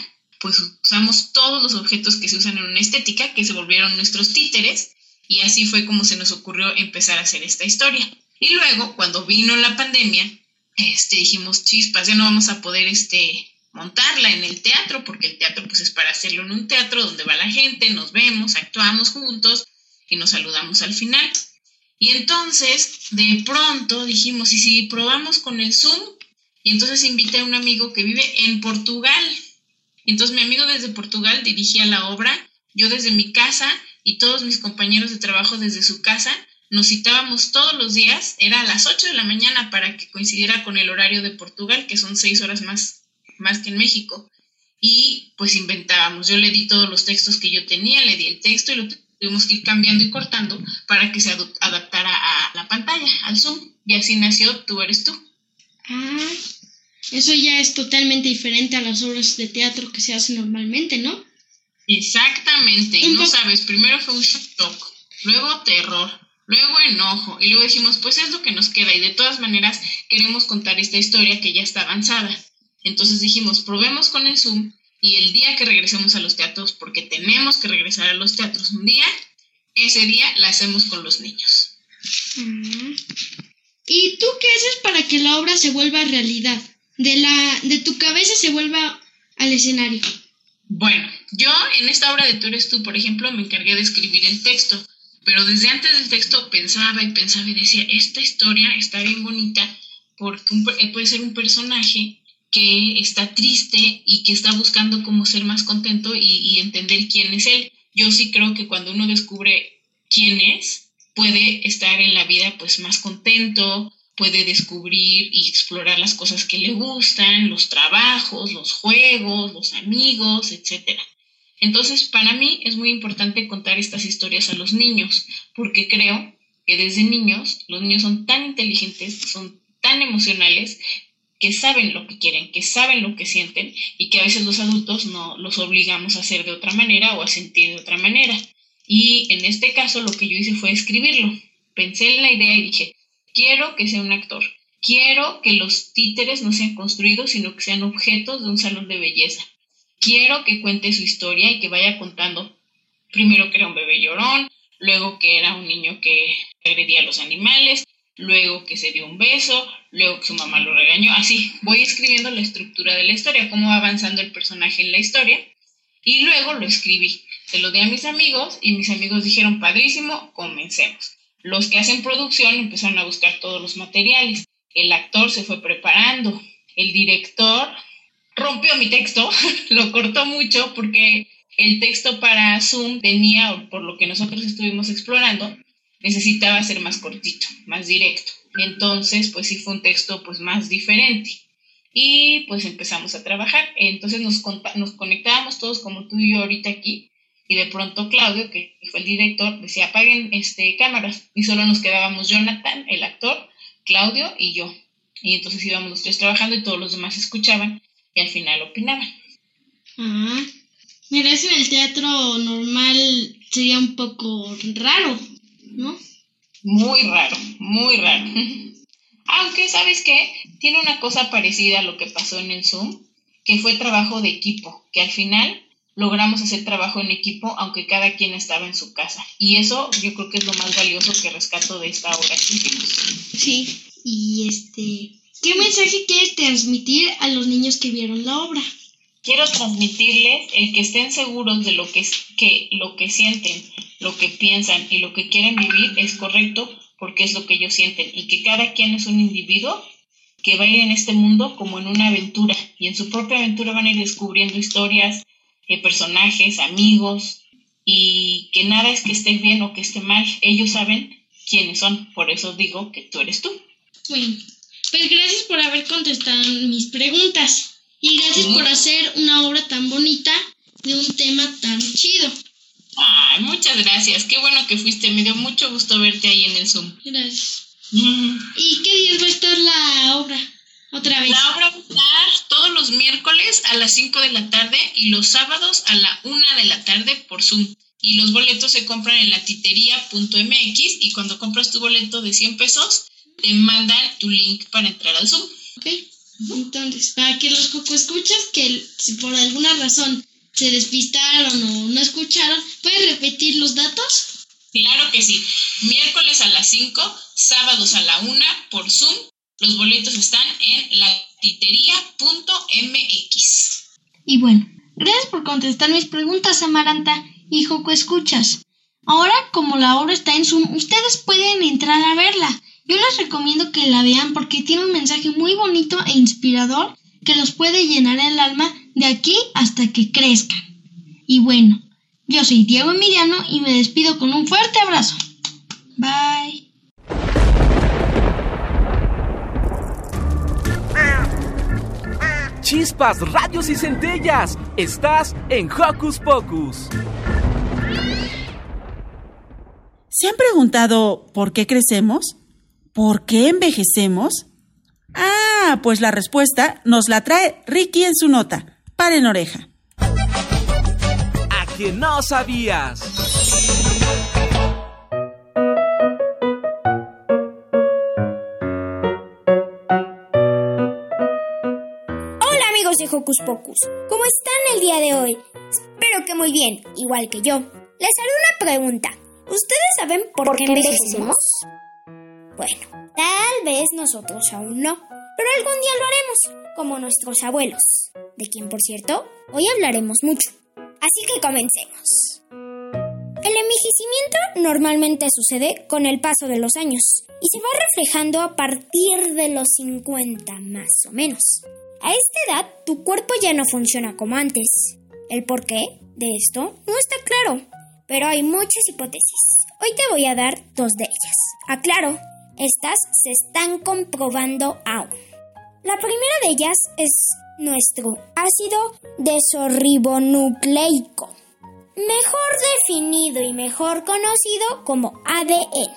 pues usamos todos los objetos que se usan en una estética, que se volvieron nuestros títeres, y así fue como se nos ocurrió empezar a hacer esta historia. Y luego, cuando vino la pandemia, este, dijimos, chispas, ya no vamos a poder este, montarla en el teatro, porque el teatro pues es para hacerlo en un teatro donde va la gente, nos vemos, actuamos juntos y nos saludamos al final. Y entonces, de pronto dijimos, ¿y si probamos con el Zoom? Y entonces invité a un amigo que vive en Portugal. Y entonces mi amigo desde Portugal dirigía la obra, yo desde mi casa y todos mis compañeros de trabajo desde su casa. Nos citábamos todos los días, era a las 8 de la mañana para que coincidiera con el horario de Portugal, que son seis horas más, más que en México. Y pues inventábamos. Yo le di todos los textos que yo tenía, le di el texto y lo tuvimos que ir cambiando y cortando para que se adaptara a la pantalla, al Zoom. Y así nació Tú eres tú. Ah, eso ya es totalmente diferente a las obras de teatro que se hacen normalmente, ¿no? Exactamente, y no sabes, primero fue un shock, luego terror, luego enojo, y luego dijimos, pues es lo que nos queda, y de todas maneras queremos contar esta historia que ya está avanzada. Entonces dijimos, probemos con el Zoom, y el día que regresemos a los teatros, porque tenemos que regresar a los teatros un día, ese día la hacemos con los niños. ¿Y tú qué haces para que la obra se vuelva realidad? De, la, de tu cabeza se vuelva al escenario. Bueno, yo en esta obra de Tú eres tú, por ejemplo, me encargué de escribir el texto, pero desde antes del texto pensaba y pensaba y decía, esta historia está bien bonita porque puede ser un personaje que está triste y que está buscando cómo ser más contento y, y entender quién es él. Yo sí creo que cuando uno descubre quién es, puede estar en la vida pues más contento, puede descubrir y explorar las cosas que le gustan, los trabajos, los juegos, los amigos, etc. Entonces, para mí es muy importante contar estas historias a los niños, porque creo que desde niños los niños son tan inteligentes, son tan emocionales, que saben lo que quieren, que saben lo que sienten y que a veces los adultos no los obligamos a hacer de otra manera o a sentir de otra manera. Y en este caso lo que yo hice fue escribirlo. Pensé en la idea y dije, quiero que sea un actor, Quiero que los títeres no sean construidos, sino que sean objetos de un salón de belleza. Quiero que cuente su historia y que vaya contando primero que era un bebé llorón, luego que era un niño que agredía a los animales, luego que se dio un beso, luego que su mamá lo regañó. Así, voy escribiendo la estructura de la historia, cómo va avanzando el personaje en la historia, y luego lo escribí. Se lo di a mis amigos y mis amigos dijeron, padrísimo, comencemos. Los que hacen producción empezaron a buscar todos los materiales. El actor se fue preparando. El director rompió mi texto, [laughs] lo cortó mucho porque el texto para Zoom tenía, por lo que nosotros estuvimos explorando, necesitaba ser más cortito, más directo. Entonces, pues sí fue un texto pues más diferente. Y pues empezamos a trabajar. Entonces nos, nos conectábamos todos como tú y yo ahorita aquí. Y de pronto Claudio, que fue el director, decía apaguen este, cámaras. Y solo nos quedábamos Jonathan, el actor, Claudio y yo. Y entonces íbamos los tres trabajando y todos los demás escuchaban y al final opinaban. Ah, mira, eso en el teatro normal sería un poco raro, ¿no? Muy raro, muy raro. Aunque, ¿sabes qué? Tiene una cosa parecida a lo que pasó en el Zoom, que fue trabajo de equipo, que al final logramos hacer trabajo en equipo, aunque cada quien estaba en su casa. Y eso yo creo que es lo más valioso que rescato de esta obra que hicimos. Sí, y este, ¿qué mensaje quieres transmitir a los niños que vieron la obra? Quiero transmitirles el que estén seguros de lo que, que lo que sienten, lo que piensan y lo que quieren vivir es correcto porque es lo que ellos sienten. Y que cada quien es un individuo que va a ir en este mundo como en una aventura. Y en su propia aventura van a ir descubriendo historias, eh, personajes, amigos. Y que nada es que esté bien o que esté mal, ellos saben quiénes son, por eso digo que tú eres tú. Bueno, pues gracias por haber contestado mis preguntas. Y gracias por hacer una obra tan bonita de un tema tan chido. Ay, muchas gracias. Qué bueno que fuiste. Me dio mucho gusto verte ahí en el Zoom. Gracias. ¿Y qué días va a estar la obra? Otra vez. La obra va a estar todos los miércoles a las 5 de la tarde y los sábados a la 1 de la tarde por Zoom. Y los boletos se compran en la titería.mx y cuando compras tu boleto de 100 pesos, te mandan tu link para entrar al Zoom. Ok. Entonces, para que los coco escuchas que si por alguna razón se despistaron o no escucharon, ¿puedes repetir los datos? Claro que sí. Miércoles a las 5, sábados a la 1 por Zoom. Los boletos están en latitería.mx. Y bueno, gracias por contestar mis preguntas, Amaranta y Joco Escuchas. Ahora, como la obra está en Zoom, ustedes pueden entrar a verla. Yo les recomiendo que la vean porque tiene un mensaje muy bonito e inspirador que los puede llenar el alma de aquí hasta que crezcan. Y bueno, yo soy Diego Emiliano y me despido con un fuerte abrazo. Bye. Chispas, radios y centellas. Estás en Hocus Pocus. ¿Se han preguntado por qué crecemos? ¿Por qué envejecemos? Ah, pues la respuesta nos la trae Ricky en su nota. Paren oreja. A que no sabías. Hola amigos de Hocus Pocus, ¿cómo están el día de hoy? Espero que muy bien, igual que yo. Les haré una pregunta. ¿Ustedes saben por, qué envejecemos? Bueno, tal vez nosotros aún no, pero algún día lo haremos, como nuestros abuelos, de quien por cierto hoy hablaremos mucho. Así que comencemos. El envejecimiento normalmente sucede con el paso de los años y se va reflejando a partir de los 50 más o menos. A esta edad tu cuerpo ya no funciona como antes. El porqué de esto no está claro, pero hay muchas hipótesis. Hoy te voy a dar dos de ellas. Aclaro, estas se están comprobando aún. La primera de ellas es nuestro ácido desorribonucleico, mejor definido y mejor conocido como ADN.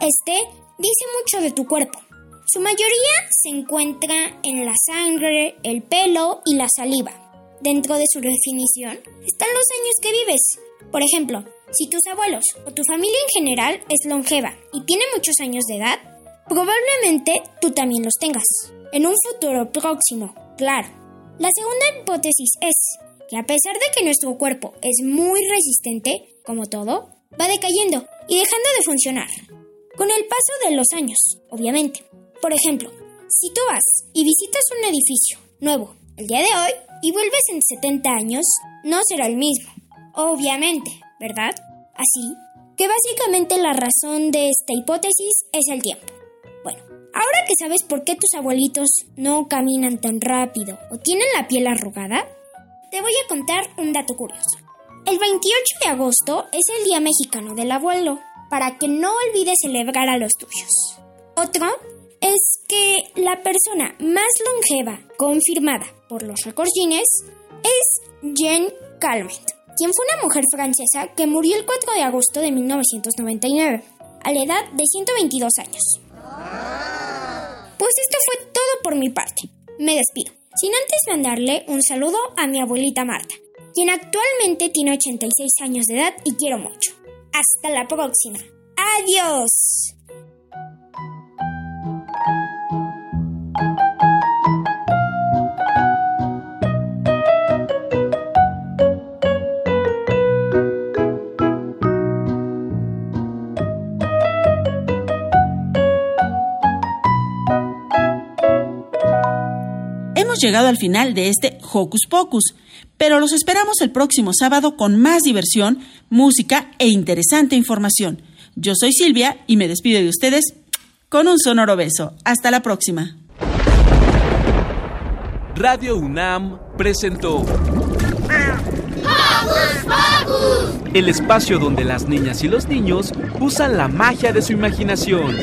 Este dice mucho de tu cuerpo. Su mayoría se encuentra en la sangre, el pelo y la saliva. Dentro de su definición están los años que vives. Por ejemplo, si tus abuelos o tu familia en general es longeva y tiene muchos años de edad, Probablemente tú también los tengas. En un futuro próximo, claro. La segunda hipótesis es que a pesar de que nuestro cuerpo es muy resistente, como todo, va decayendo y dejando de funcionar. Con el paso de los años, obviamente. Por ejemplo, si tú vas y visitas un edificio nuevo el día de hoy y vuelves en 70 años, no será el mismo. Obviamente, ¿verdad? Así que básicamente la razón de esta hipótesis es el tiempo. Bueno, ahora que sabes por qué tus abuelitos no caminan tan rápido o tienen la piel arrugada, te voy a contar un dato curioso. El 28 de agosto es el Día Mexicano del Abuelo, para que no olvides celebrar a los tuyos. Otro es que la persona más longeva confirmada por los récords Guinness es Jeanne Calment, quien fue una mujer francesa que murió el 4 de agosto de 1999, a la edad de 122 años. Pues esto fue todo por mi parte. Me despido, sin antes mandarle un saludo a mi abuelita Marta, quien actualmente tiene 86 años de edad y quiero mucho. Hasta la próxima. Adiós. Hemos llegado al final de este Hocus Pocus, pero los esperamos el próximo sábado con más diversión, música e interesante información. Yo soy Silvia y me despido de ustedes con un sonoro beso. Hasta la próxima. Radio UNAM presentó el espacio donde las niñas y los niños usan la magia de su imaginación.